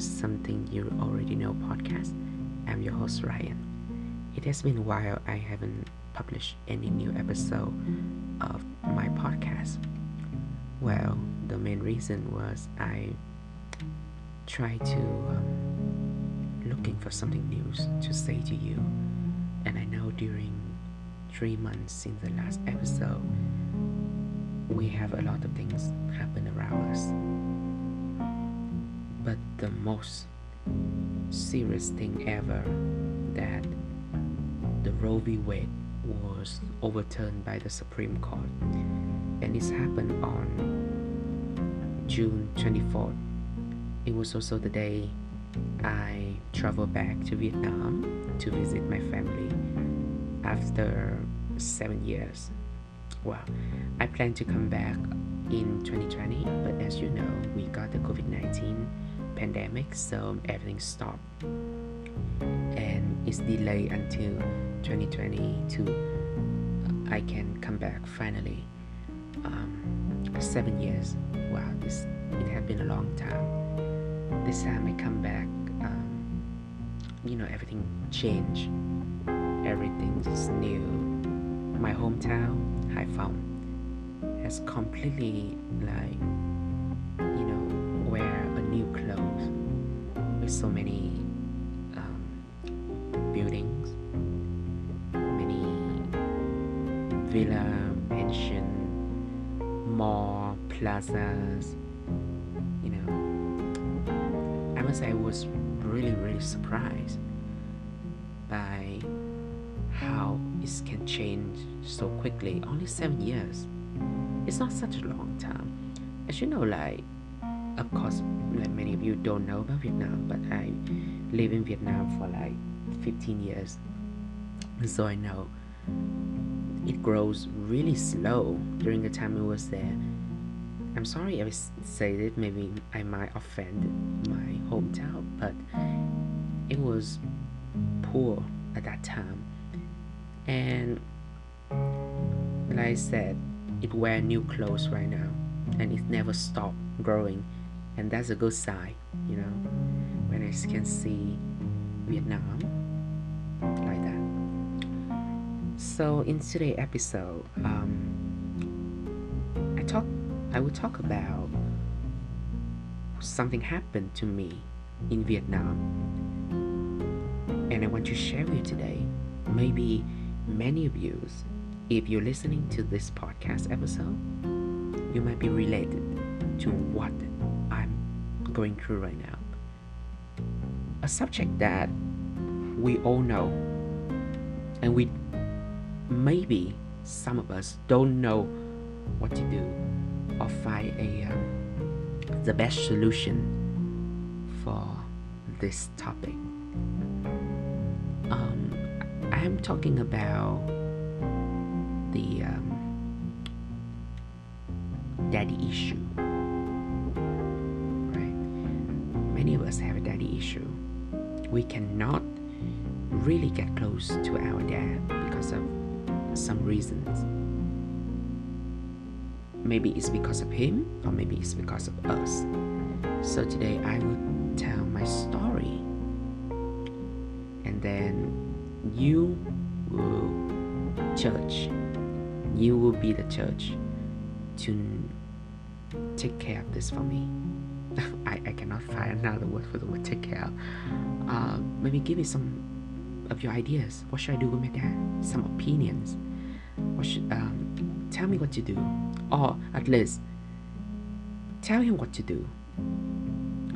Something You Already Know podcast. I'm your host Ryan. It has been a while I haven't published any new episode of my podcast. Well, the main reason was I tried to um, looking for something new to say to you, and I know during three months since the last episode, we have a lot of things happen around us the most serious thing ever that the Roe v. Wade was overturned by the Supreme Court, and this happened on June 24th. It was also the day I traveled back to Vietnam to visit my family after seven years. Well, I plan to come back in 2020, but as you know, we got the COVID 19 pandemic, so everything stopped. And it's delayed until 2022. I can come back finally. Um, seven years. Wow, this it had been a long time. This time I come back, um, you know, everything changed. Everything is new. My hometown, Haiphong, has completely like You know, I must say I was really, really surprised by how it can change so quickly. Only seven years. It's not such a long time. As you know, like of course, like many of you don't know about Vietnam, but I live in Vietnam for like 15 years, so I know it grows really slow during the time I was there. I'm sorry if I say it, maybe I might offend my hometown, but it was poor at that time. And like I said, it wear new clothes right now, and it never stopped growing. And that's a good sign you know when I can see Vietnam like that. So in today's episode um, I talk I will talk about something happened to me in Vietnam and I want to share with you today maybe many of you if you're listening to this podcast episode you might be related to what I'm going through right now. A subject that we all know, and we maybe some of us don't know what to do or find a um, the best solution for this topic. Um, I am talking about the um, daddy issue. Right? many of us have a daddy issue. We cannot really get close to our dad because of some reasons. Maybe it's because of him, or maybe it's because of us. So today I will tell my story, and then you will judge. You will be the judge to take care of this for me. I, I cannot find another word for the word take care. Uh, maybe give me some of your ideas. What should I do with my dad? Some opinions. What should um, tell me what to do, or at least tell him what to do.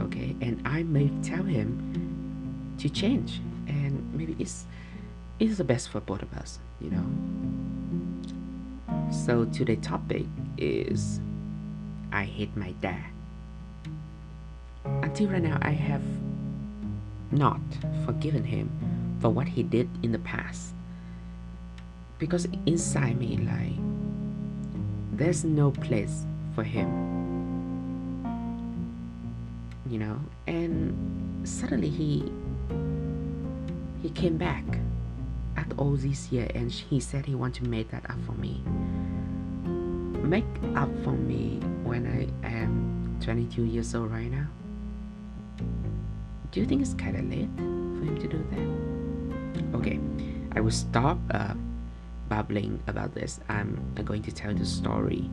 Okay, and I may tell him to change, and maybe it's it's the best for both of us. You know. So today's topic is I hate my dad until right now, I have not forgiven him for what he did in the past. Because inside me, like, there's no place for him. You know, and suddenly he he came back after all this year and he said he wanted to make that up for me. Make up for me when I am 22 years old right now do you think it's kind of late for him to do that? Okay, I will stop uh, babbling about this. I'm going to tell the story.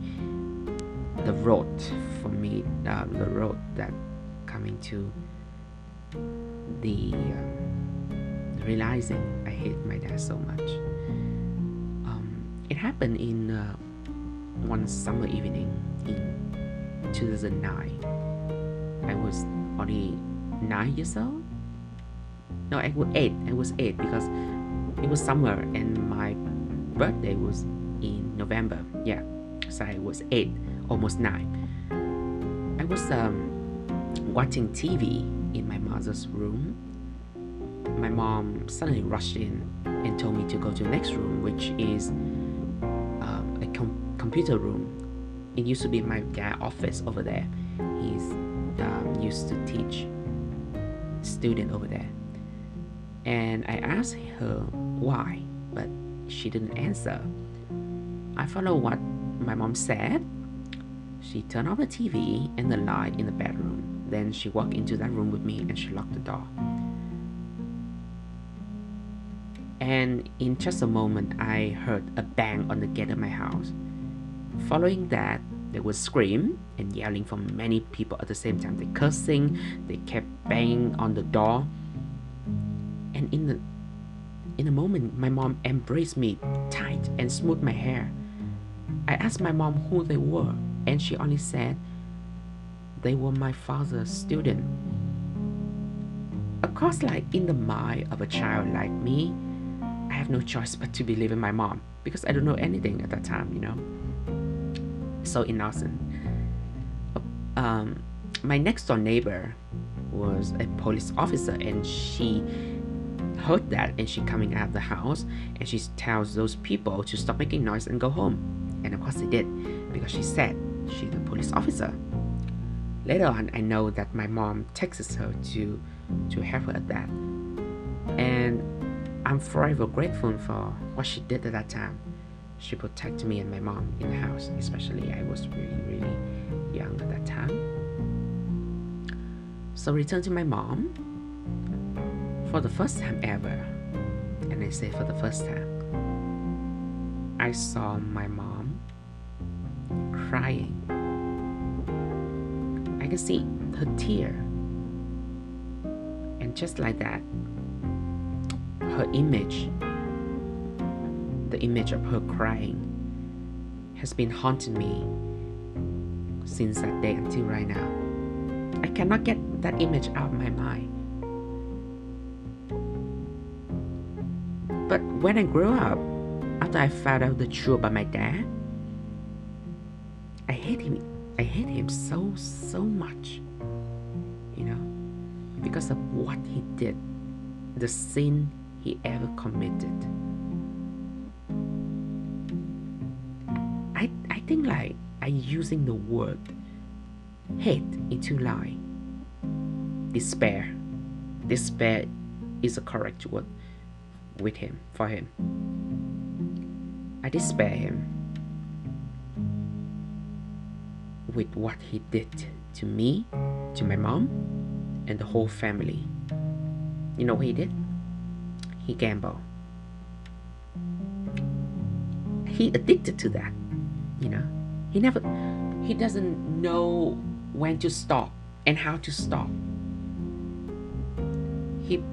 The road for me, uh, the road that coming to the uh, realizing I hate my dad so much. Um, it happened in uh, one summer evening in 2009. I was only nine years old. No, I was eight. I was eight because it was summer and birthday was in November. Yeah, so I was eight, almost nine. I was um, watching TV in my mother's room. My mom suddenly rushed in and told me to go to the next room, which is um, a com- computer room. It used to be my dad' office over there. He's um, used to teach student over there. And I asked her why, but she didn't answer. I followed what my mom said. She turned off the TV and the light in the bedroom. Then she walked into that room with me and she locked the door. And in just a moment, I heard a bang on the gate of my house. Following that, there was scream and yelling from many people at the same time. They cursing, they kept banging on the door. And in the in a moment, my mom embraced me tight and smoothed my hair. I asked my mom who they were, and she only said they were my father's student. Of course, like in the mind of a child like me, I have no choice but to believe in my mom because I don't know anything at that time, you know. So innocent. Um, my next door neighbor was a police officer, and she heard that, and she coming out of the house, and she tells those people to stop making noise and go home. And of course they did, because she said she's a police officer. Later on, I know that my mom texts her to to help her at that, and I'm forever grateful for what she did at that time. She protected me and my mom in the house, especially I was really really young at that time. So return to my mom. For the first time ever, and I say for the first time, I saw my mom crying I can see her tear. And just like that, her image, the image of her crying, has been haunting me since that day until right now. I cannot get that image out of my mind. When I grew up, after I found out the truth about my dad, I hate him I hate him so, so much. You know, because of what he did, the sin he ever committed. I, I think like I using the word hate into lie. Despair. Despair is a correct word with him for him. I despair him with what he did to me, to my mom, and the whole family. You know what he did? He gambled. He addicted to that. You know, he never, he doesn't know when to stop and how to stop. He,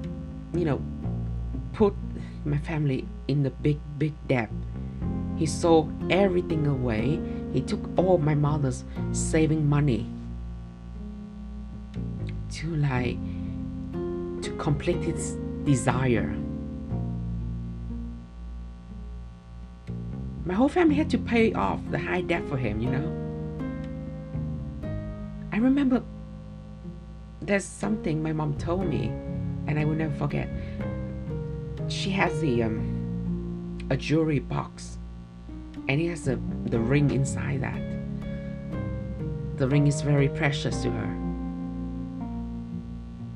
you know, put my family in the big, big debt. He sold everything away he took all my mother's saving money to like to complete his desire. My whole family had to pay off the high debt for him, you know. I remember there's something my mom told me, and I will never forget. She has the um, a jewelry box and it has a, the ring inside that. The ring is very precious to her.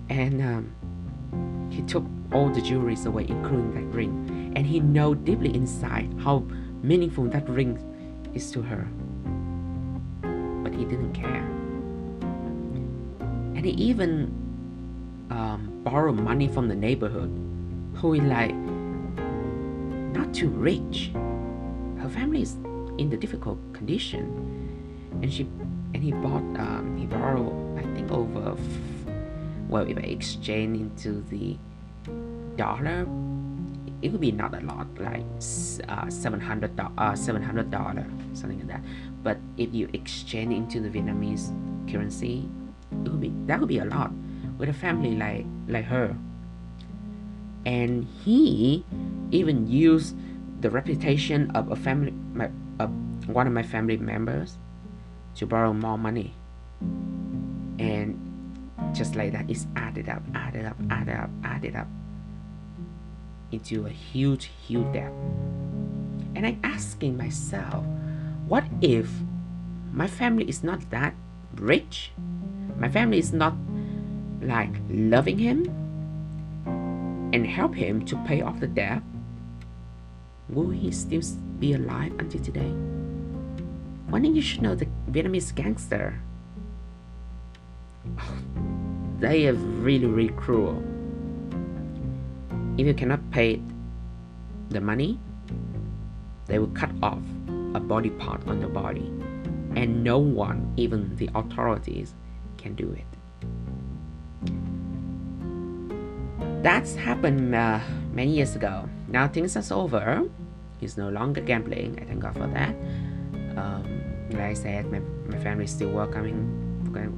And um, he took all the jewelries away, including that ring. And he know deeply inside how meaningful that ring is to her. But he didn't care. And he even um, borrow money from the neighborhood who is like not too rich. Her family is in the difficult condition, and she and he bought um, he borrowed I think over well if I exchange into the dollar it would be not a lot like uh, 700 uh, 700 dollar something like that. But if you exchange into the Vietnamese currency it would be that would be a lot. With a family like like her and he even used the reputation of a family my, of one of my family members to borrow more money. And just like that it's added up added up added up added up into a huge huge debt. And i'm asking myself what if my family is not that rich? My family is not like loving him and help him to pay off the debt will he still be alive until today? One thing you should know the Vietnamese gangster? They are really really cruel. If you cannot pay the money they will cut off a body part on your body and no one even the authorities can do it that's happened uh, many years ago now things are over he's no longer gambling i thank god for that um, like I said, my, my family still welcoming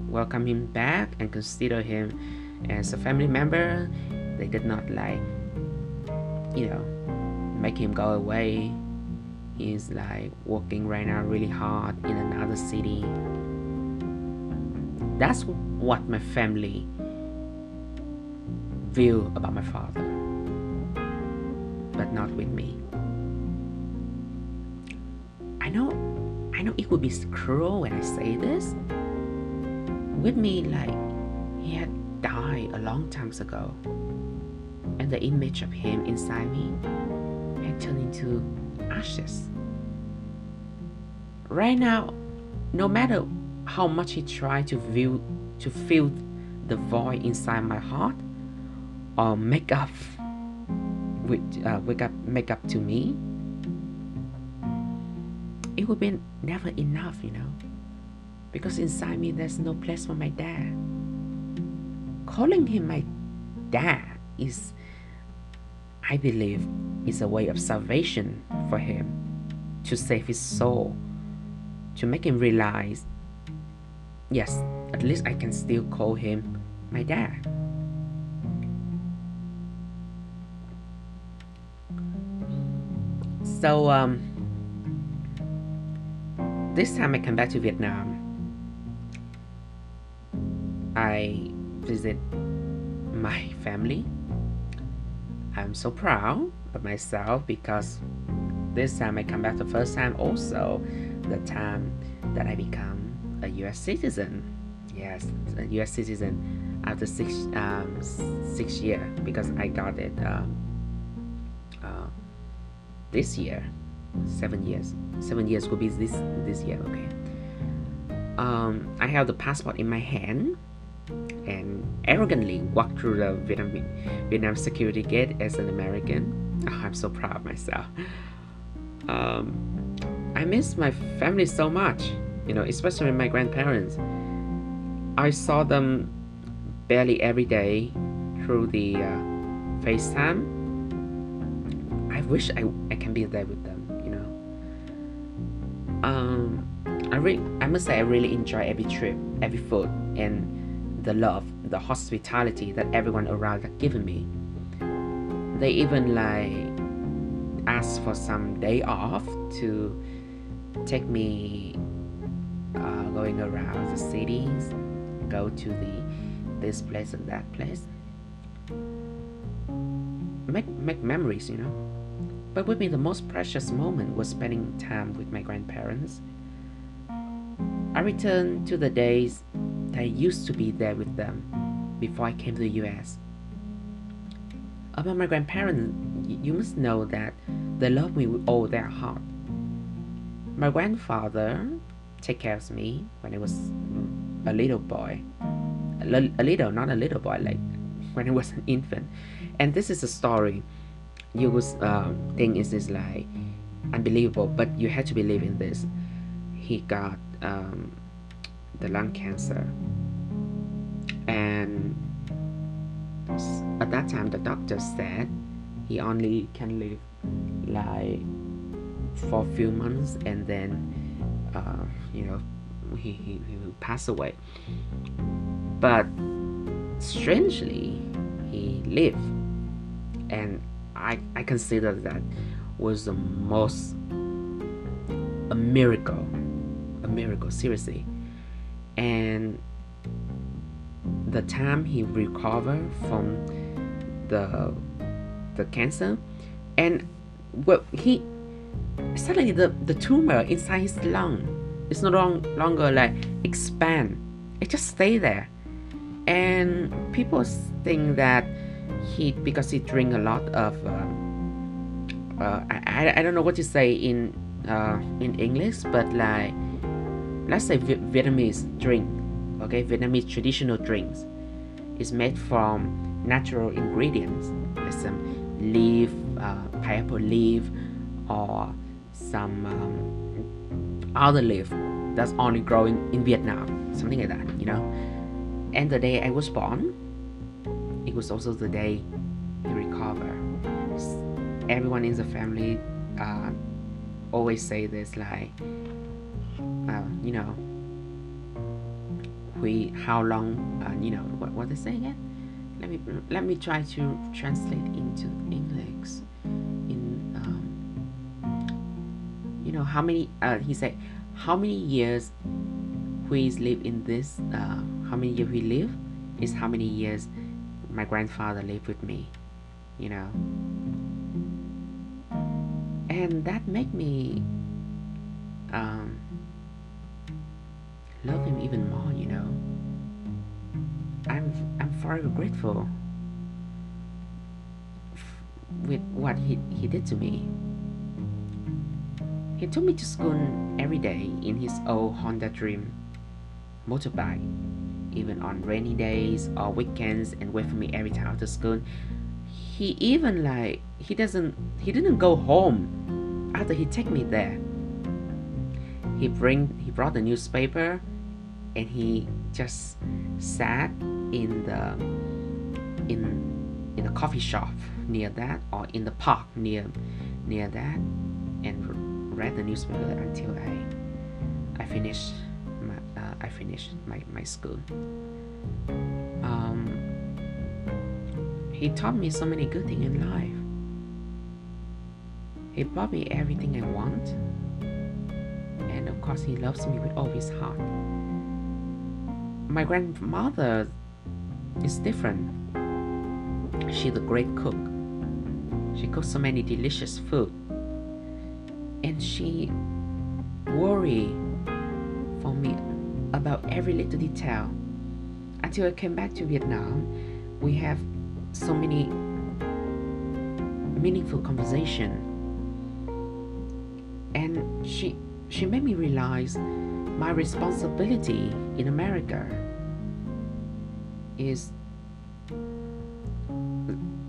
welcome him back and consider him as a family member. They did not like, you know, make him go away. He's like working right now really hard in another city. That's what my family feel about my father, but not with me. I know I know it would be cruel when I say this. With me, like, he had died a long time ago. And the image of him inside me had turned into ashes. Right now, no matter how much he tried to view to fill the void inside my heart or make up with uh, wake up make up to me it would be never enough, you know, because inside me there's no place for my dad. Calling him my dad is, I believe, is a way of salvation for him to save his soul, to make him realize, yes, at least I can still call him my dad. So, um, this time I come back to Vietnam, I visit my family. I'm so proud of myself because this time I come back the first time also the time that I become a US citizen. Yes, a US citizen after six um, six year because I got it um, this year seven years seven years will be this this year okay um, I have the passport in my hand and arrogantly walk through the Vietnam, Vietnam security gate as an American. Oh, I'm so proud of myself. Um, I miss my family so much, you know, especially my grandparents. I saw them barely every day through the uh, FaceTime. I wish I, I can be there with them you know. um, I re- I must say I really enjoy every trip, every food, and the love, the hospitality that everyone around had given me. They even like asked for some day off to take me uh, going around the cities, go to the this place and that place. Make make memories, you know. But with me, the most precious moment was spending time with my grandparents. I returned to the days that I used to be there with them before I came to the US. About my grandparents, you must know that they love me with all their heart. My grandfather took care of me when I was a little boy. A, little, not a little boy, like when I was an infant. And this is a story. You would uh, think is this like unbelievable, but you had to believe in this. He got um, the lung cancer, and at that time the doctor said he only can live like for a few months, and then uh, you know he, he, he will pass away. But strangely, he lived, and I I consider that was the most a miracle, a miracle seriously, and the time he recovered from the the cancer, and well he suddenly the the tumor inside his lung it's no long, longer like expand. It just stay there. And people think that he because he drink a lot of um, uh, I, I don't know what to say in uh, in English but like let's say Vietnamese drink okay? Vietnamese traditional drinks is made from natural ingredients like some leaf uh, pineapple leaf or some um, other leaf that's only growing in Vietnam something like that you know? And the day I was born, it was also the day he recovered. Everyone in the family uh, always say this like, uh, you know, we how long, uh, you know, what what they say again? Let me let me try to translate into English. In um, you know how many? Uh, he said, how many years we live in this? Uh, how many years we live is how many years my grandfather lived with me you know. And that made me um, love him even more you know. I'm i'm forever grateful with what he, he did to me. He took me to school every day in his old honda dream motorbike even on rainy days or weekends and wait for me every time after school. He even like he doesn't he didn't go home after he take me there. He bring he brought the newspaper and he just sat in the in in the coffee shop near that or in the park near near that and read the newspaper until I I finished I finished my, my school. Um, he taught me so many good things in life. He bought me everything I want. And of course, he loves me with all his heart. My grandmother is different. She's a great cook. She cooks so many delicious food. And she worry for me about every little detail. Until I came back to Vietnam, we have so many meaningful conversation. And she she made me realize my responsibility in America is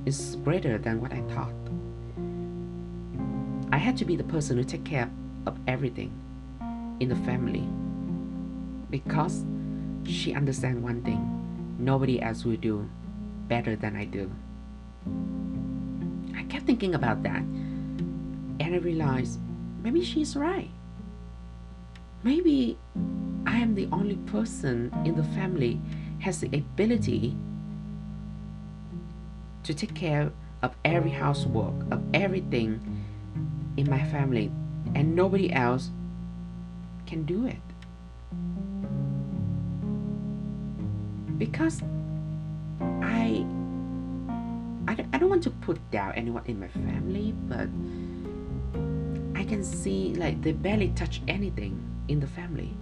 is greater than what I thought. I had to be the person who take care of everything in the family because she understands one thing nobody else will do better than I do. I kept thinking about that and I realized maybe she's right. Maybe I am the only person in the family has the ability to take care of every housework, of everything in my family, and nobody else can do it. Because I I don't, I don't want to put down anyone in my family, but I can see like they barely touch anything in the family.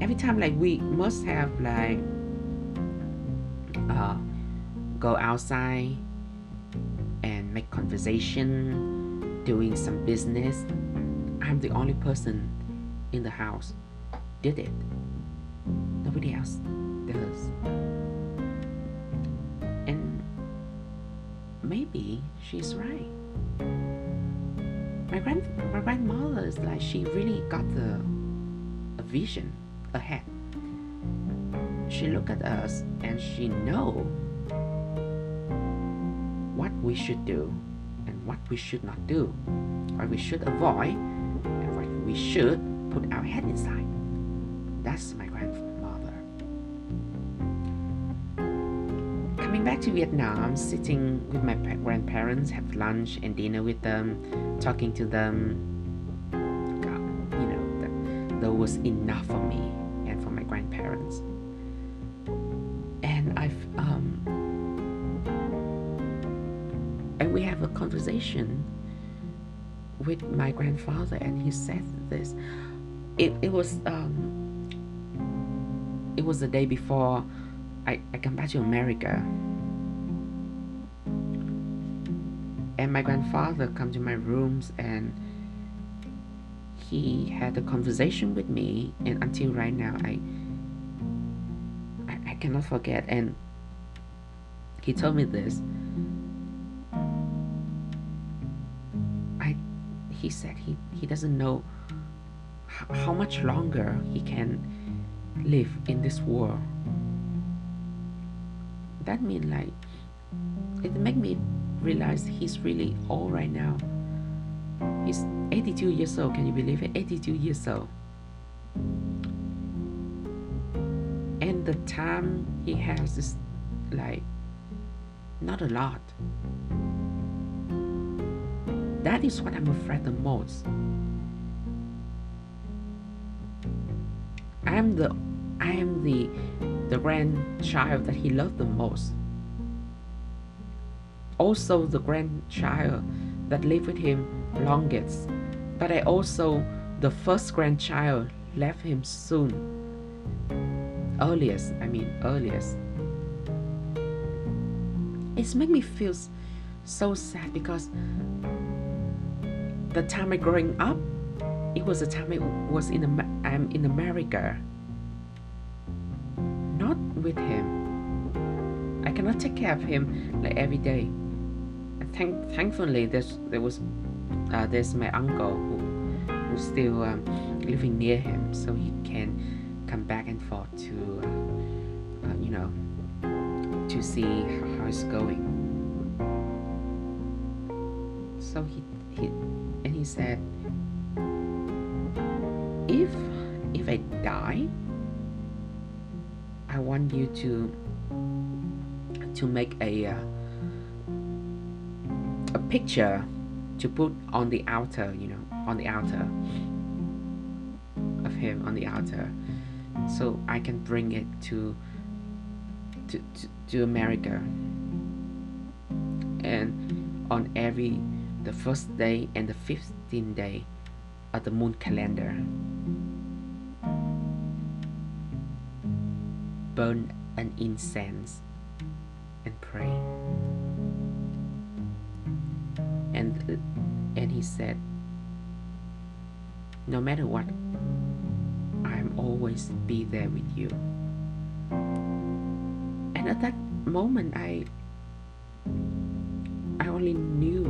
Every time like we must have like uh, go outside and make conversation, doing some business. I'm the only person in the house did it nobody else does. And maybe she's right. My grand my grandmother is like she really got the a vision ahead. She look at us and she know what we should do and what we should not do, what we should avoid and what we should put our head inside. That's my grandmother. Back to Vietnam, sitting with my grandparents, have lunch and dinner with them, talking to them, God, you know, that, that was enough for me and for my grandparents. And I've um, and we have a conversation with my grandfather, and he said this. It, it was um, it was the day before I, I come back to America. And my grandfather come to my rooms and he had a conversation with me and until right now I I, I cannot forget and he told me this. I he said he, he doesn't know how, how much longer he can live in this world. That means like it make me realize he's really old right now. He's 82 years old. Can you believe it? 82 years old. And the time he has is like not a lot. That is what I'm afraid the most. I am the I am the the grandchild that he loved the most. Also the grandchild that lived with him longest. But I also the first grandchild left him soon. Earliest, I mean earliest. It's made me feel so sad because the time I growing up, it was the time I was in I'm in America not with him. I cannot take care of him like every day. Thank, thankfully, there's there was uh, there's my uncle who who's still um, living near him, so he can come back and forth to uh, uh, you know to see how, how it's going. So he he and he said, if if I die I want you to to make a uh, a picture to put on the altar, you know, on the altar of him on the altar, so I can bring it to to, to, to America. And on every the first day and the fifteenth day of the moon calendar, burn an incense and pray. Said, no matter what, I'm always be there with you. And at that moment I I only knew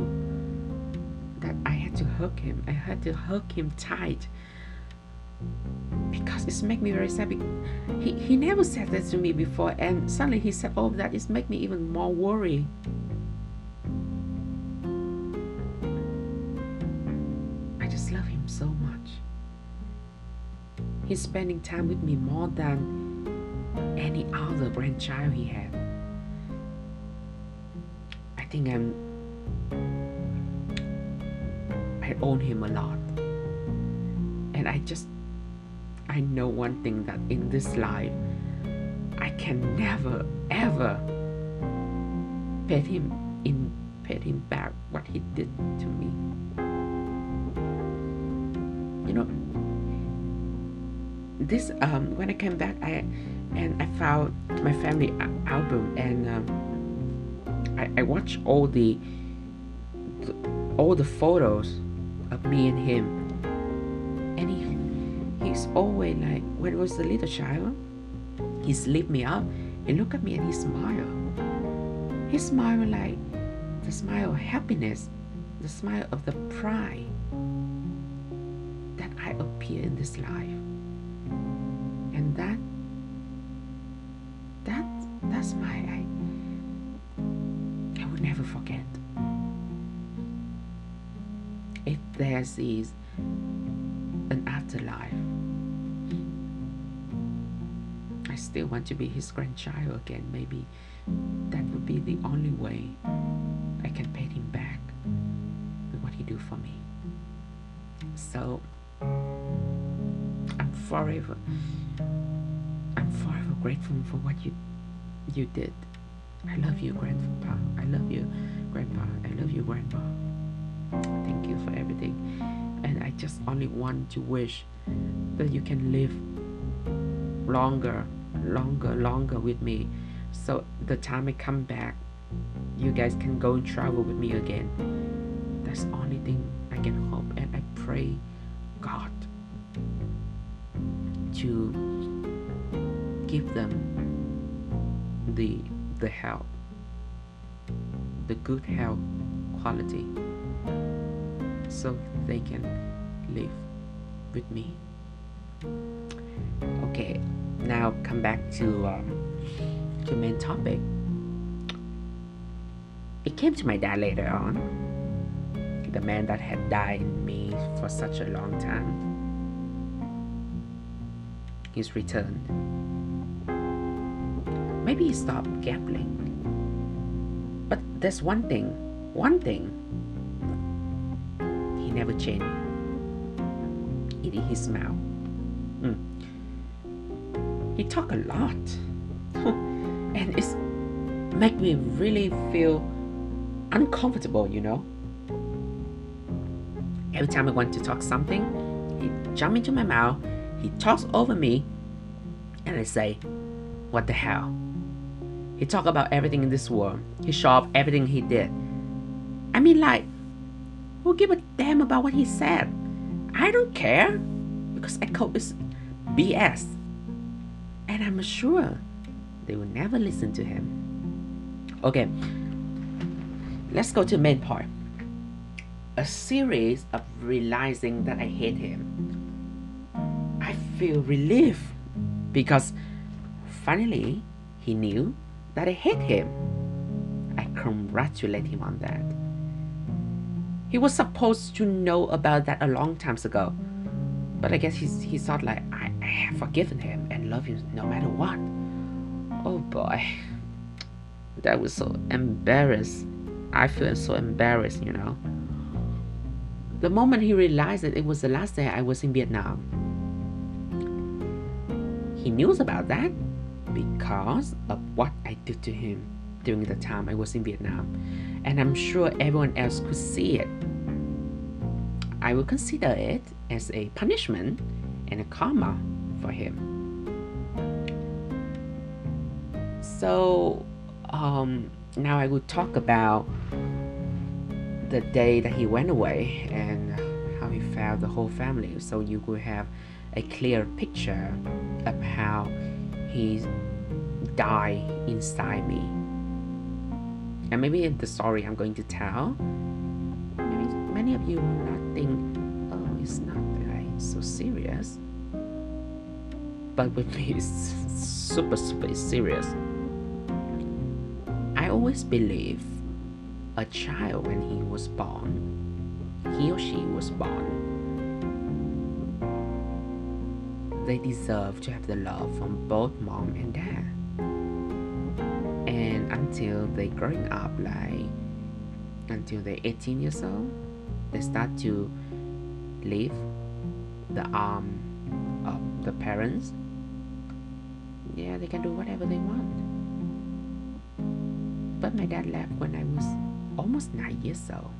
that I had to hug him. I had to hug him tight because it's make me very sad. He, he never said that to me before, and suddenly he said all of that. It's make me even more worried. Spending time with me more than any other grandchild he had. I think I'm. I own him a lot, and I just I know one thing that in this life, I can never ever pay him in pay him back what he did to me. You know, this um, when I came back, I and I found my family album and um, I, I watched all the all the photos of me and him And he, he's always like when I was a little child, he's lift me up and look at me and he smile. He smile like the smile of happiness, the smile of the pride that I appear in this life. And that that that's my I I will never forget. If there is an afterlife, I still want to be his grandchild again. Maybe that would be the only way I can pay him back with what he do for me. So I'm forever grateful for what you you did. I love you, Grandpa. I love you, Grandpa. I love you, Grandpa. Thank you for everything. And I just only want to wish that you can live longer, longer, longer with me. So the time I come back, you guys can go and travel with me again. That's the only thing I can hope. And I pray God to give them the the health, the good health quality, so they can live with me. Okay, now come back to um, to main topic. It came to my dad later on, the man that had died in me for such a long time. He's return. Maybe he stopped gambling. But there's one thing, one thing. He never changed. Eating his mouth. Mm. He talk a lot. and it's make me really feel uncomfortable, you know. Every time I want to talk something, he jump into my mouth, he talks over me, and I say, What the hell? He talk about everything in this world. He show off everything he did. I mean like who give a damn about what he said? I don't care. Because Echo is BS. And I'm sure they will never listen to him. Okay. Let's go to main part. A series of realizing that I hate him. Feel relief because finally he knew that I hate him. I congratulate him on that. He was supposed to know about that a long time ago. But I guess he's, he thought like, I, I have forgiven him and love him no matter what. Oh boy. That was so embarrassed. I feel so embarrassed, you know. The moment he realized that it was the last day I was in Vietnam, he knew about that because of what I did to him during the time I was in Vietnam. And I'm sure everyone else could see it. I will consider it as a punishment and a karma for him. So um, now I will talk about the day that he went away and how he found the whole family so you could have a clear picture of how he died inside me. And maybe in the story I'm going to tell, maybe many of you will not think, oh, it's not like so serious. But with me, it's super, super serious. I always believe a child when he was born, he or she was born, they deserve to have the love from both mom and dad. And until they growing up, like until they're 18 years old, they start to leave the arm of the parents. Yeah, they can do whatever they want. But my dad left when I was almost nine years old.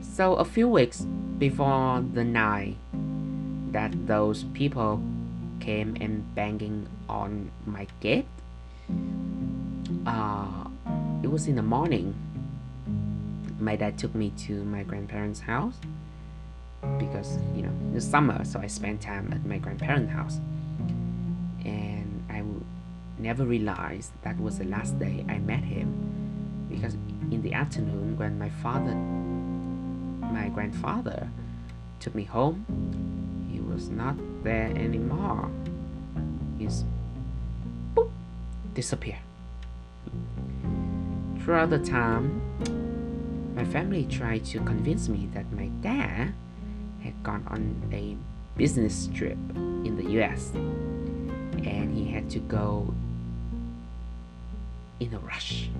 So a few weeks before the night that those people came and banging on my gate, uh, it was in the morning. My dad took me to my grandparents' house because you know it's summer, so I spent time at my grandparents' house, and I never realized that was the last day I met him because in the afternoon when my father, my grandfather, took me home, was not there anymore. He's boop, disappeared. Throughout the time, my family tried to convince me that my dad had gone on a business trip in the US and he had to go in a rush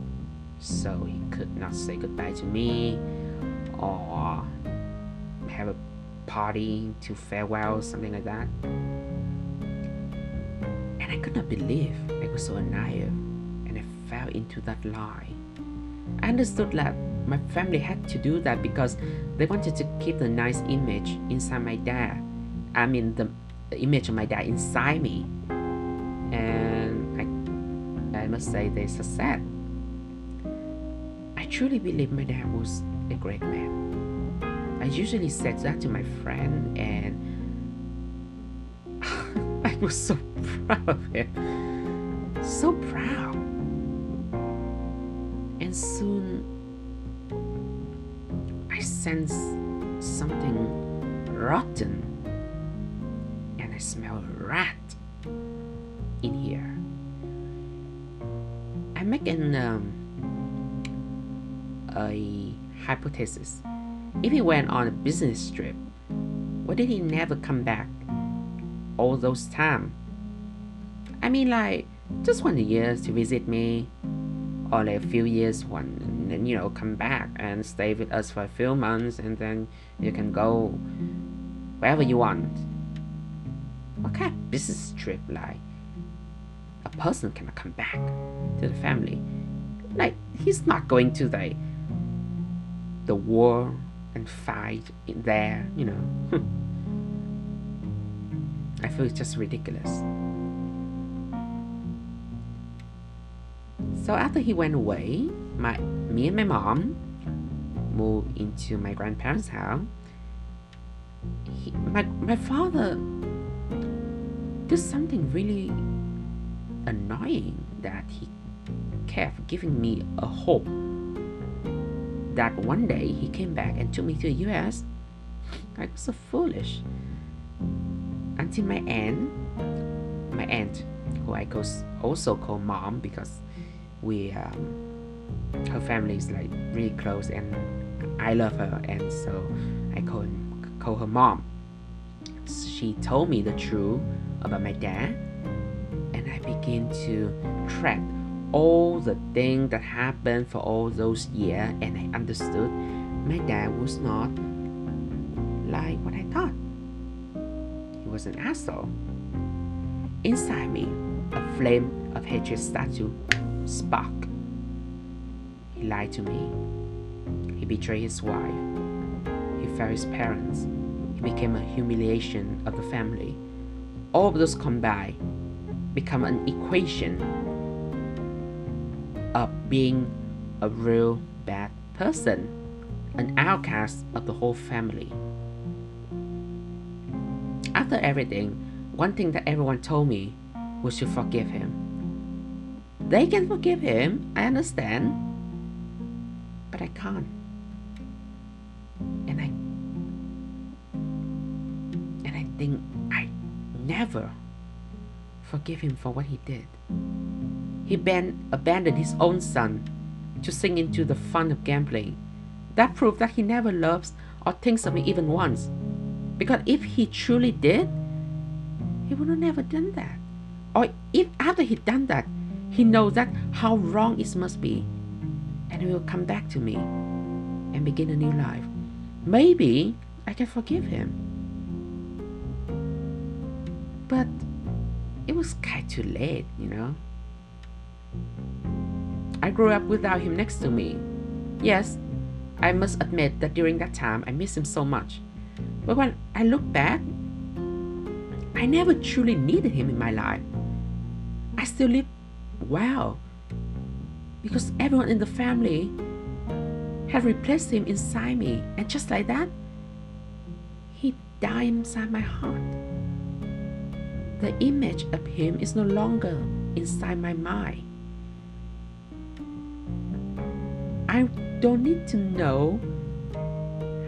so he could not say goodbye to me or have a party to farewell something like that and i could not believe i was so naive and i fell into that lie i understood that my family had to do that because they wanted to keep the nice image inside my dad i mean the, the image of my dad inside me and I, I must say they succeed. I truly believe my dad was a great man. I usually said that to my friend, and I was so proud of him. So proud. And soon I sensed something rotten, and I smell rat in here. I make an um, a hypothesis. If he went on a business trip, why did he never come back all those time? I mean, like just one year to visit me, or like a few years one, and then you know come back and stay with us for a few months, and then you can go wherever you want. What kind of business trip like? a person cannot come back to the family. Like he's not going to the the war and fight there, you know. I feel it's just ridiculous. So after he went away, my me and my mom moved into my grandparents' house. He, my my father did something really annoying that he kept giving me a hope that one day he came back and took me to the US. I was so foolish. Until my aunt, my aunt, who I also call mom because we, um, her family is like really close and I love her and so I call, call her mom. She told me the truth about my dad and i begin to track all the things that happened for all those years and I understood my dad was not like what I thought. He was an asshole. Inside me, a flame of hatred started to spark. He lied to me. He betrayed his wife. He failed his parents. He became a humiliation of the family. All of those combined become an equation being a real bad person, an outcast of the whole family. After everything, one thing that everyone told me was to forgive him. They can forgive him, I understand, but I can't. And I and I think I never forgive him for what he did. He ban- abandoned his own son to sink into the fun of gambling. That proved that he never loves or thinks of me even once. Because if he truly did, he would have never done that. Or if after he'd done that, he knows that how wrong it must be, and he will come back to me and begin a new life. Maybe I can forgive him. But it was of too late, you know. I grew up without him next to me. Yes, I must admit that during that time I miss him so much. But when I look back, I never truly needed him in my life. I still live well because everyone in the family had replaced him inside me, and just like that, he died inside my heart. The image of him is no longer inside my mind. I don't need to know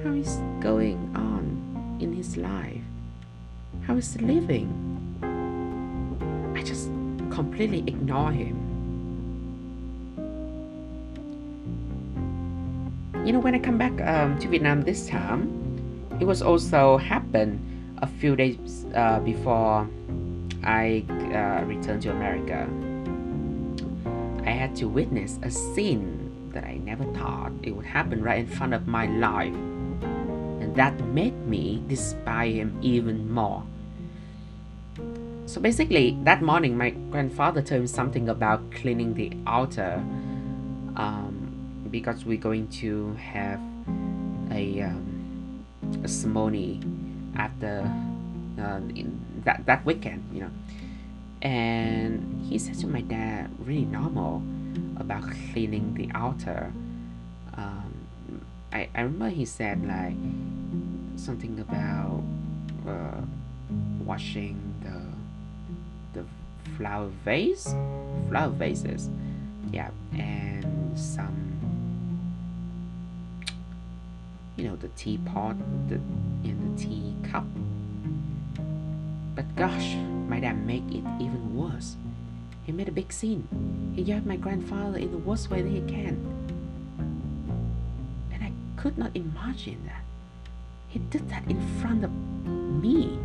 how he's going on in his life, how he's living. I just completely ignore him. You know, when I come back um, to Vietnam this time, it was also happened a few days uh, before I uh, returned to America. I had to witness a scene that I never thought it would happen right in front of my life. And that made me despise him even more. So basically, that morning, my grandfather told me something about cleaning the altar um, because we're going to have a, um, a ceremony after uh, that, that weekend, you know. And he said to my dad, really normal about cleaning the altar. Um, I, I remember he said like something about uh, washing the the flower vase, flower vases, yeah, and some you know the teapot, the in the tea cup. But gosh, might dad make it even worse. He made a big scene. He yelled my grandfather in the worst way that he can. And I could not imagine that. He did that in front of me,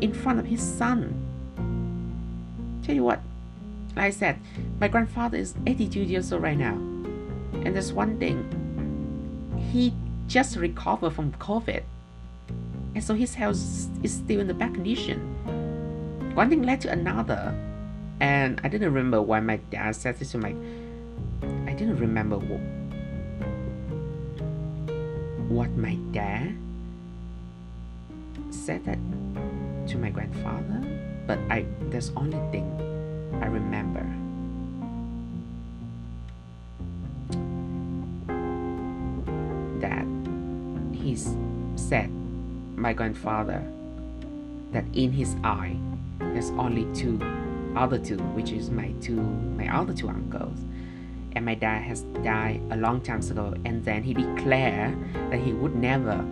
in front of his son. Tell you what, like I said, my grandfather is 82 years old right now. And there's one thing, he just recovered from COVID. And so his health is still in the bad condition. One thing led to another and I didn't remember why my dad said this to my I didn't remember what, what my dad said that to my grandfather but I there's only thing I remember. That he said my grandfather that in his eye there's only two other two, which is my two my other two uncles. And my dad has died a long time ago, and then he declared that he would never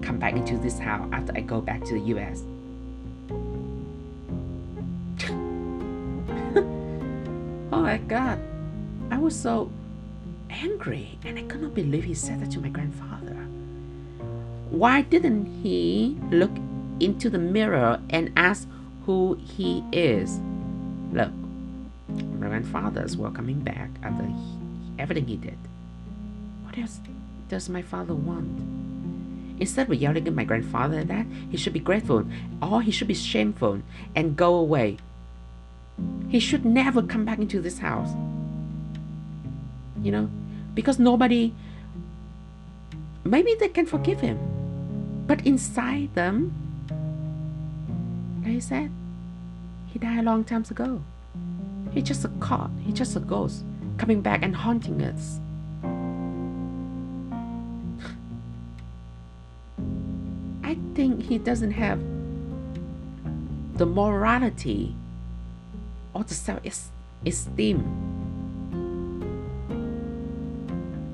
come back into this house after I go back to the US. oh my god. I was so angry and I could not believe he said that to my grandfather. Why didn't he look into the mirror and ask who he is? Look, my grandfather's were coming back after he, everything he did. What else does my father want? Instead of yelling at my grandfather that, he should be grateful or he should be shameful and go away. He should never come back into this house. You know, because nobody, maybe they can forgive him, but inside them, like I said, he died a long time ago. He's just a cop. He's just a ghost coming back and haunting us. I think he doesn't have the morality or the self-esteem.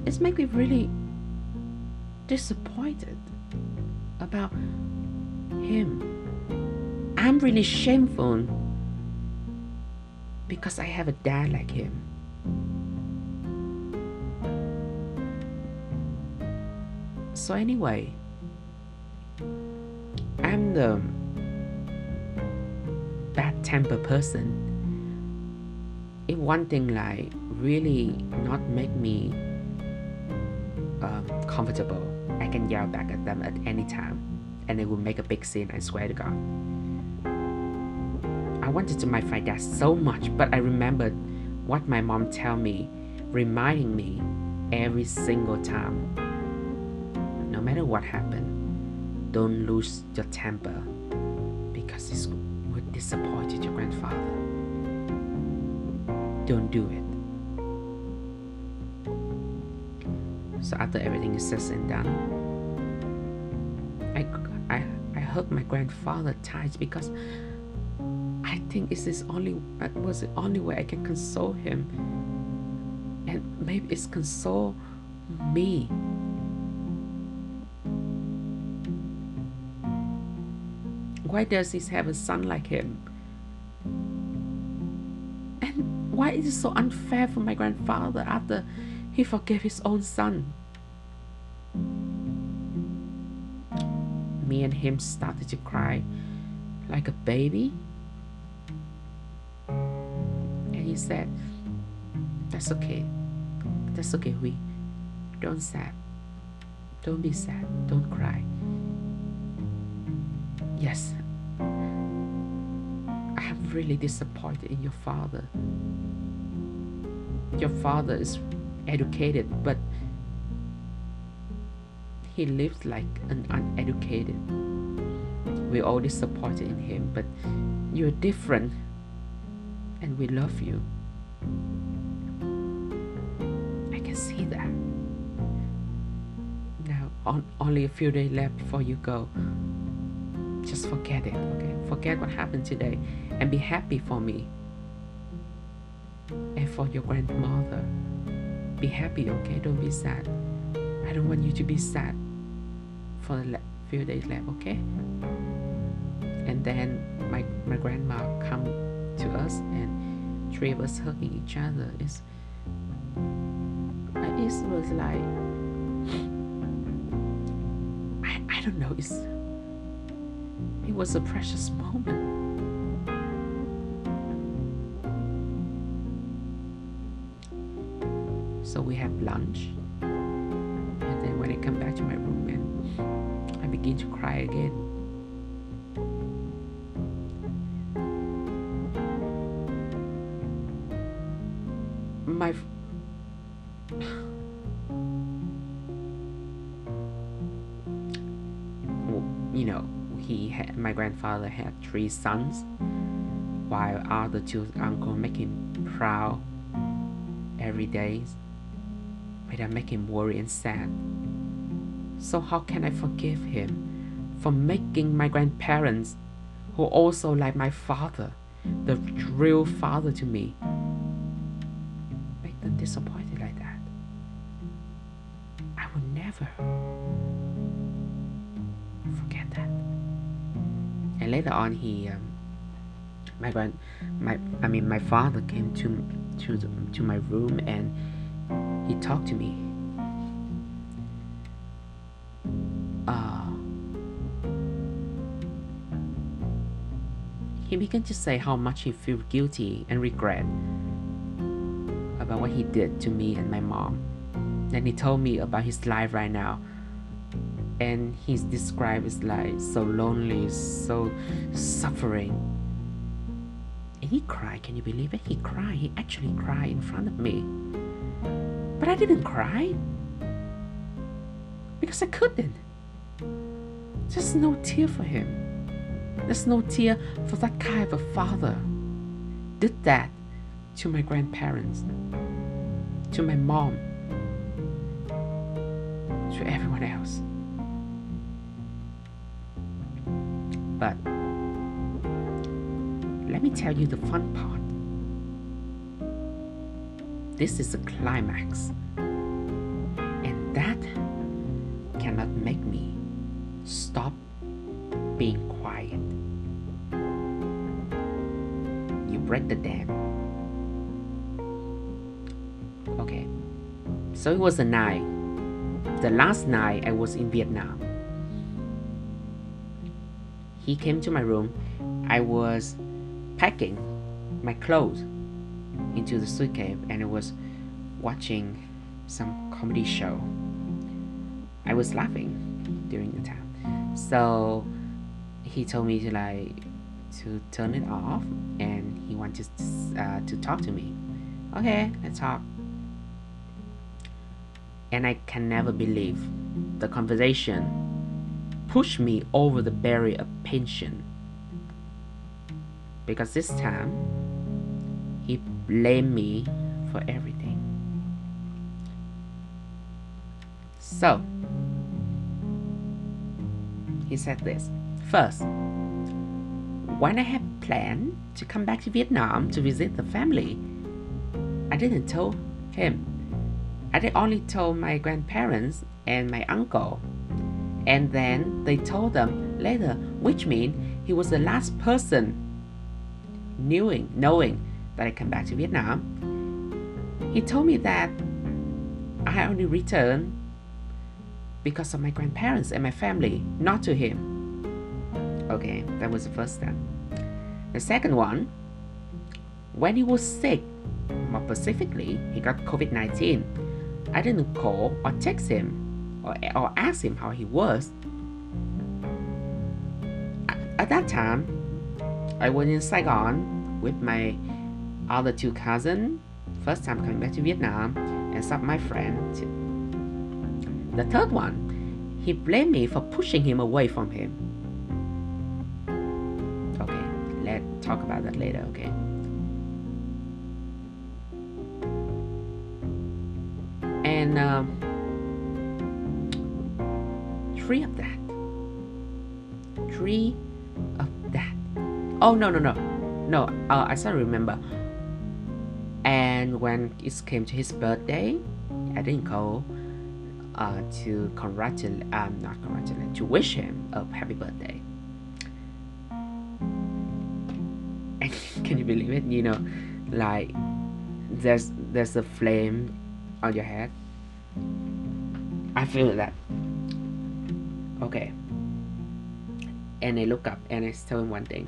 It's making me really disappointed about him. I'm really shameful because I have a dad like him. So, anyway, I'm the bad temper person. If one thing like really not make me um, comfortable, I can yell back at them at any time and it will make a big scene, I swear to God wanted to my dad so much, but I remembered what my mom tell me, reminding me every single time. No matter what happened, don't lose your temper because this would disappoint your grandfather. Don't do it. So after everything is said and done, I, I, I hug my grandfather tight because think it's this only uh, was the only way I can console him. And maybe it's console me. Why does he have a son like him? And why is it so unfair for my grandfather after he forgave his own son? Me and him started to cry like a baby. He said, That's okay. That's okay, we don't sad. Don't be sad. Don't cry. Yes, I am really disappointed in your father. Your father is educated, but he lives like an uneducated. We're all disappointed in him, but you're different and we love you. I can see that. Now, on, only a few days left before you go. Just forget it, okay? Forget what happened today and be happy for me and for your grandmother. Be happy, okay? Don't be sad. I don't want you to be sad for the few days left, okay? And then my my grandma come to us and three of us hugging each other. It's it was like I, I don't know. It's it was a precious moment. So we have lunch, grandfather had three sons, while other two uncles make him proud every day but I make him worry and sad. So how can I forgive him for making my grandparents, who also like my father, the real father to me, make them disappointed later on, he, um, my grand, my, I mean, my father came to to the, to my room and he talked to me. Uh, he began to say how much he felt guilty and regret about what he did to me and my mom. Then he told me about his life right now. And he's described as like so lonely, so suffering. And he cried, can you believe it? He cried, he actually cried in front of me. But I didn't cry because I couldn't. There's no tear for him. There's no tear for that kind of a father. Did that to my grandparents, to my mom, to everyone else. But let me tell you the fun part. This is a climax. And that cannot make me stop being quiet. You break the dam. Okay. So it was a night. The last night I was in Vietnam. He came to my room. I was packing my clothes into the suitcase and I was watching some comedy show. I was laughing during the time. So he told me to like to turn it off and he wanted uh, to talk to me. Okay, let's talk. And I can never believe the conversation pushed me over the barrier of pension. Because this time he blamed me for everything. So, he said this First, when I had planned to come back to Vietnam to visit the family, I didn't tell him I only told my grandparents and my uncle. And then they told them later, which means he was the last person knowing, knowing that I come back to Vietnam. He told me that I only returned because of my grandparents and my family, not to him. Okay, that was the first step. The second one, when he was sick, more specifically, he got COVID 19, I didn't call or text him or, or ask him how he was. At that time, I was in Saigon with my other two cousins, first time coming back to Vietnam, and some of my friends. The third one, he blamed me for pushing him away from him. Okay, let's talk about that later, okay? And uh, three of that. Three of that. Oh, no, no, no. No, uh, I still remember. And when it came to his birthday, I didn't go uh, to congratulate, um, not congratulate, to wish him a happy birthday. And can you believe it? You know, like there's there's a flame on your head. I feel that. Okay. And I look up and I tell him one thing.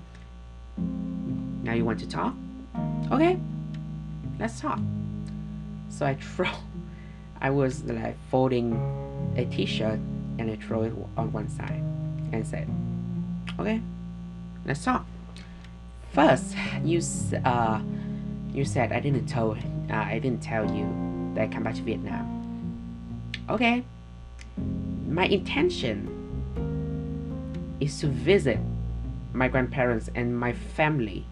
Now you want to talk? Okay, let's talk. So I throw I was like folding a t-shirt and I throw it on one side and said, "Okay, let's talk." First, you uh, you said I didn't tell uh, I didn't tell you that I come back to Vietnam. Okay, my intention is to visit my grandparents and my family.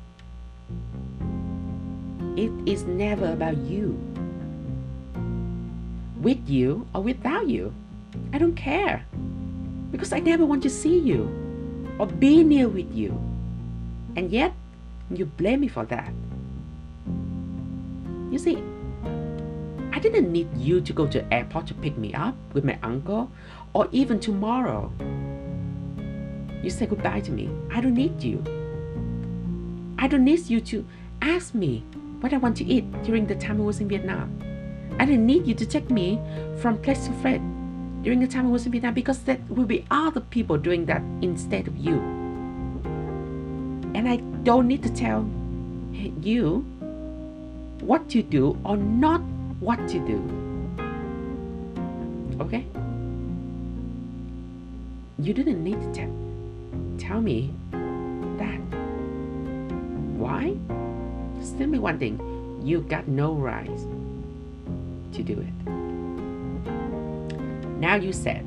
It is never about you with you or without you. I don't care. Because I never want to see you or be near with you. And yet, you blame me for that. You see, I didn't need you to go to the airport to pick me up with my uncle or even tomorrow. You say goodbye to me. I don't need you. I don't need you to ask me what I want to eat during the time I was in Vietnam. I didn't need you to take me from place to place during the time I was in Vietnam because that will be other people doing that instead of you. And I don't need to tell you what to do or not what to do. Okay? You didn't need to tell, tell me that. Why? Me one thing. You got no rights to do it. Now you said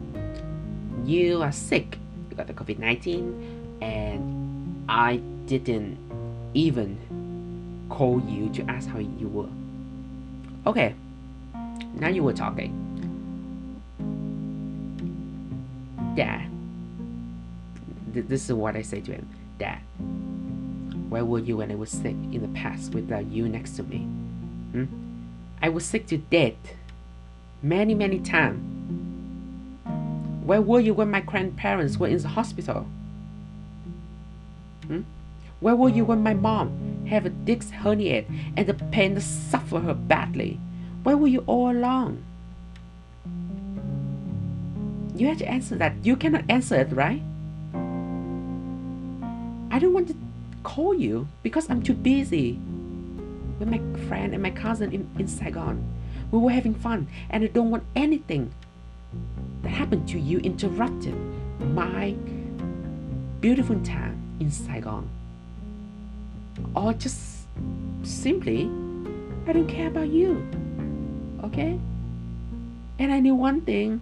you are sick, you got the COVID 19, and I didn't even call you to ask how you were. Okay, now you were talking. Dad, th- this is what I say to him Dad, where were you when I was sick in the past without you next to me? Hmm? I was sick to death many, many times. Where were you when my grandparents were in the hospital? Hmm? Where were you when my mom had a disc herniated and the pain suffered her badly? Where were you all along? You have to answer that. You cannot answer it, right? I don't want to call you because I'm too busy with my friend and my cousin in, in Saigon. We were having fun, and I don't want anything that happened to you interrupted my beautiful time in Saigon. Or just simply, I don't care about you. Okay? And I knew one thing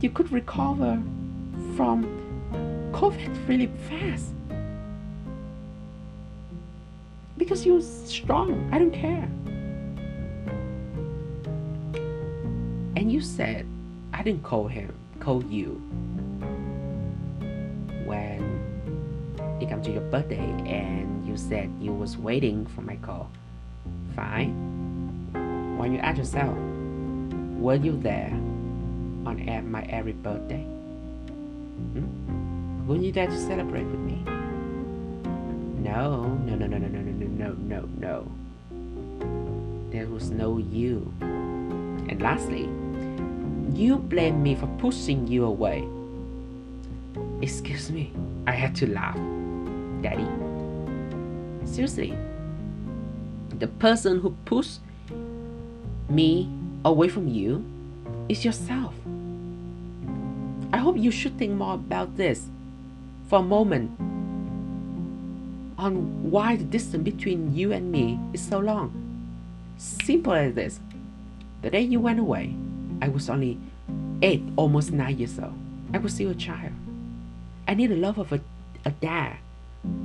you could recover from COVID really fast because you're strong. I don't care. And you said, I didn't call him, call you when it comes to your birthday and you said you was waiting for my call. Fine. Why you ask yourself, Were you there on my every birthday? Hmm? Were you there to celebrate with me? No, no, no, no, no, no, no, no, no, no. There was no you. And lastly, you blame me for pushing you away. Excuse me, I had to laugh. Daddy. Seriously, the person who pushed me away from you is yourself. I hope you should think more about this for a moment on why the distance between you and me is so long. Simple as this. The day you went away, I was only eight, almost nine years old. I was still a child. I need the love of a, a dad.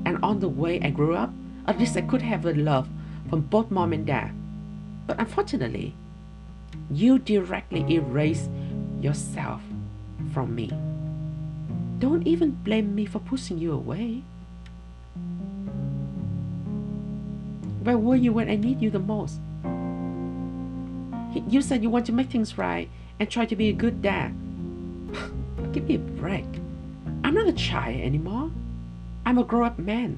And on the way I grew up, at least I could have a love from both mom and dad. But unfortunately, you directly erase yourself from me. Don't even blame me for pushing you away. Where were you when I need you the most? You said you want to make things right and try to be a good dad. Give me a break. I'm not a child anymore. I'm a grown up man.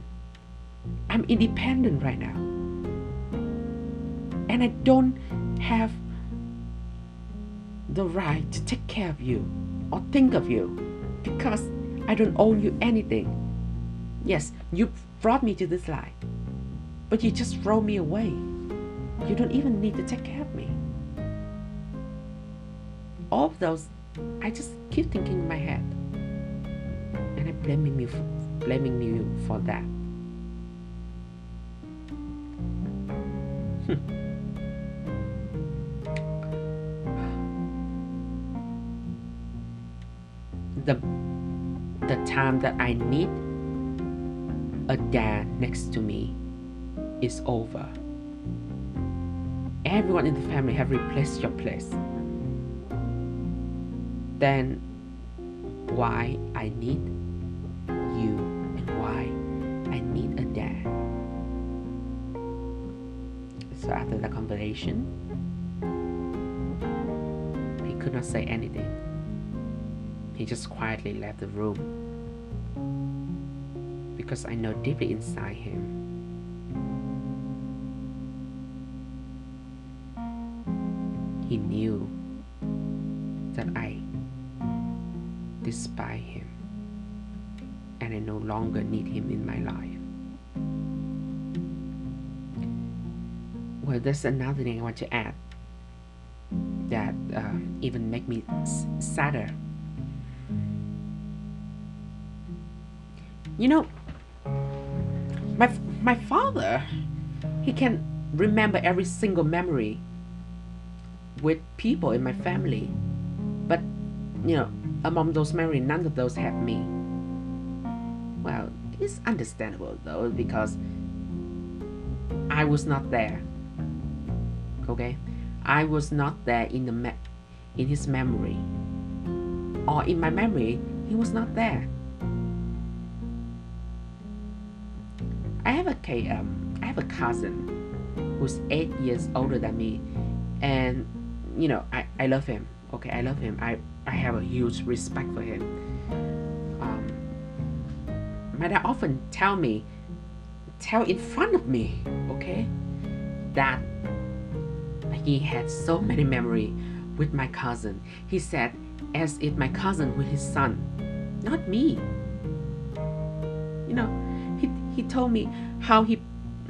I'm independent right now. And I don't have the right to take care of you or think of you because I don't owe you anything. Yes, you brought me to this life, but you just throw me away. You don't even need to take care of me. All of those, I just keep thinking in my head, and I'm blaming you, for, blaming you for that. Hmm. the the time that I need a dad next to me is over. Everyone in the family have replaced your place. Then why I need you and why I need a dad. So after the conversation, he could not say anything. He just quietly left the room because I know deeply inside him there's another thing I want to add that uh, even make me sadder You know, my my father, he can remember every single memory with people in my family, but you know, among those memories, none of those have me. Well, it's understandable though because I was not there. Okay, I was not there in the me- in his memory, or in my memory, he was not there. I have a um, I have a cousin who's eight years older than me, and you know I, I love him. Okay, I love him. I, I have a huge respect for him. Um, my dad often tell me, tell in front of me, okay, that he had so many memory with my cousin. He said, as if my cousin with his son, not me. You know, he he told me how he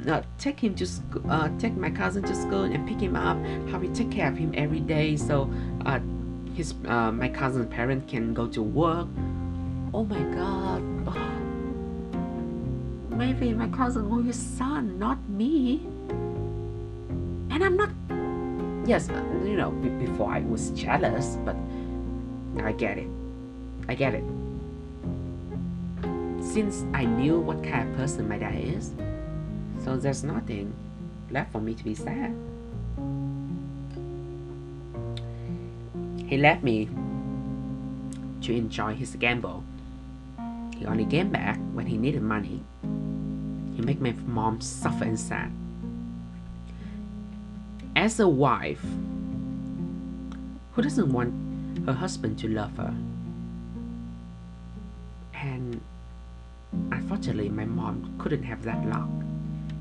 uh, take him to school, uh, take my cousin to school and pick him up. How he take care of him every day, so uh, his uh, my cousin's parents can go to work. Oh my God! Maybe my cousin was his son, not me. And I'm not. Yes, uh, you know, before I was jealous, but I get it. I get it since I knew what kind of person my dad is, so there's nothing left for me to be sad. He left me to enjoy his gamble. He only came back when he needed money. He made my mom suffer and sad. As a wife, who doesn't want her husband to love her. And unfortunately, my mom couldn't have that luck.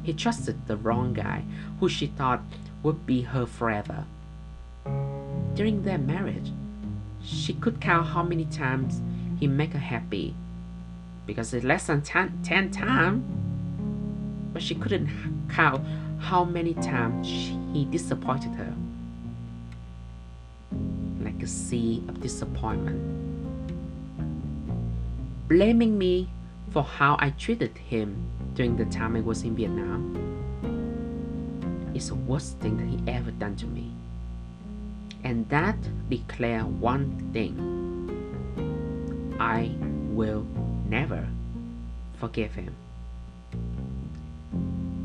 He trusted the wrong guy who she thought would be her forever. During their marriage, she could count how many times he made her happy because it's less than 10, 10 times but she couldn't count how many times he disappointed her. Like a sea of disappointment. Blaming me for how I treated him during the time I was in Vietnam is the worst thing that he ever done to me. And that declare one thing. I will never forgive him.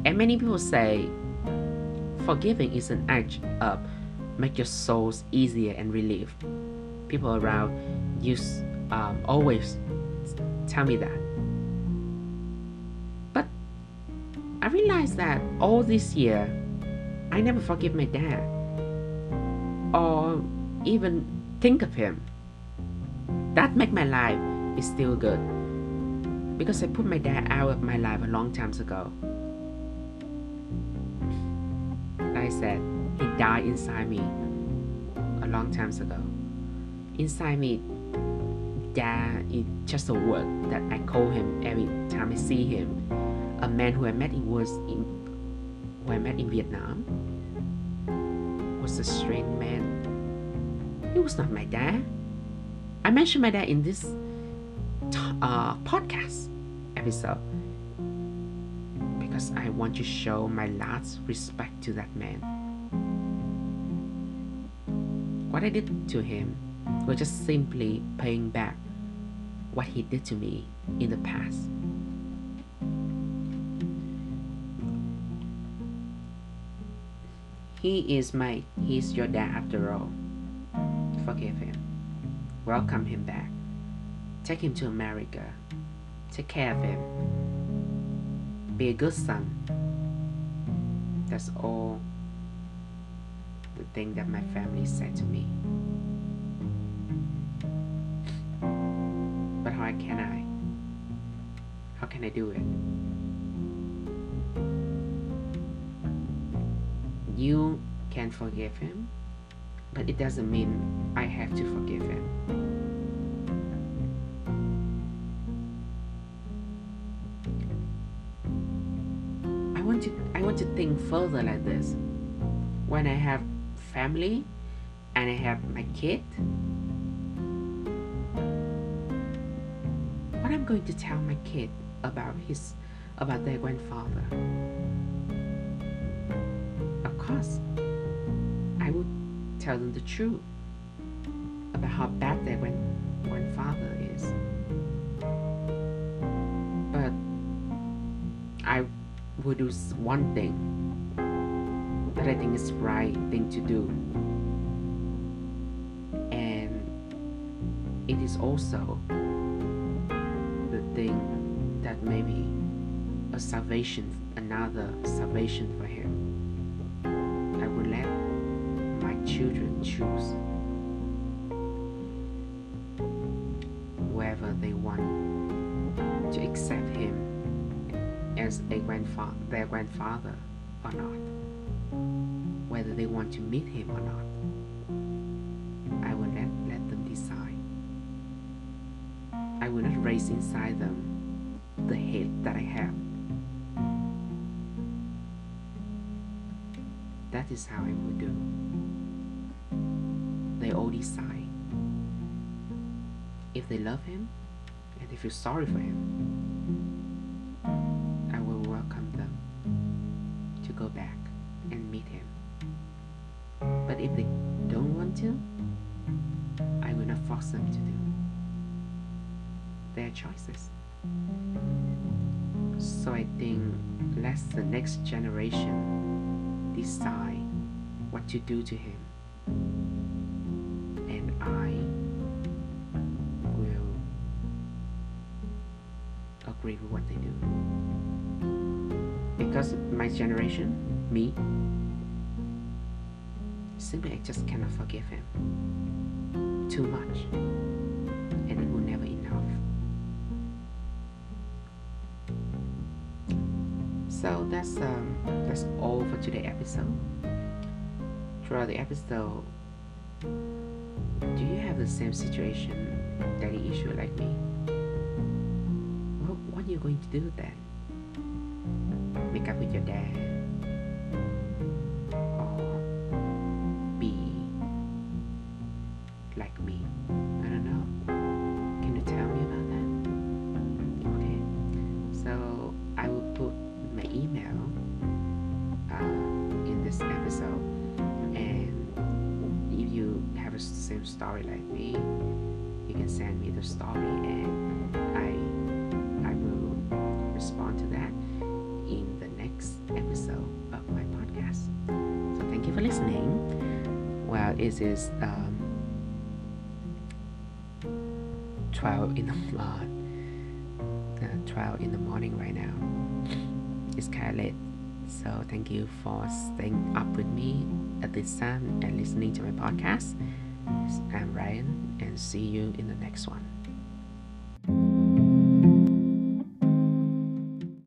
And many people say forgiving is an act of make your souls easier and relief. People around use um, always tell me that. But I realized that all this year I never forgive my dad or even think of him. That make my life is still good because I put my dad out of my life a long time ago. Said, he died inside me a long time ago. Inside me, dad is just a word that I call him every time I see him. A man who I met in was in who I met in Vietnam was a strange man. He was not my dad. I mentioned my dad in this uh, podcast episode because I want to show my last respect to that man. What I did to him was just simply paying back what he did to me in the past. He is my, he's your dad after all. Forgive him. Welcome him back. Take him to America. Take care of him. Be a good son. That's all the thing that my family said to me. But how can I? How can I do it? You can forgive him, but it doesn't mean I have to forgive him. Further like this. When I have family and I have my kid, what I'm going to tell my kid about his about their grandfather. Of course, I would tell them the truth about how bad their grand, grandfather is. But I will do one thing that I think is the right thing to do. And it is also the thing that may be a salvation, another salvation for him. I will let my children choose whoever they want to accept him as a grandfather, their grandfather or not, whether they want to meet him or not. I will let, let them decide. I will not raise inside them the hate that I have. That is how I will do. They all decide. If they love him and they feel sorry for him, if they don't want to, I will not force them to do. Their choices. So I think let the next generation decide what to do to him. And I will agree with what they do because my generation, me, simply I just cannot forgive him too much, and it will never enough. So that's um, that's all for today's episode. Throughout the episode, do you have the same situation, daddy issue like me? What, what are you going to do then? Make up with your dad? It is um, 12 in the uh, 12 in the morning right now it's kind of late so thank you for staying up with me at this time and listening to my podcast. I'm Ryan and see you in the next one.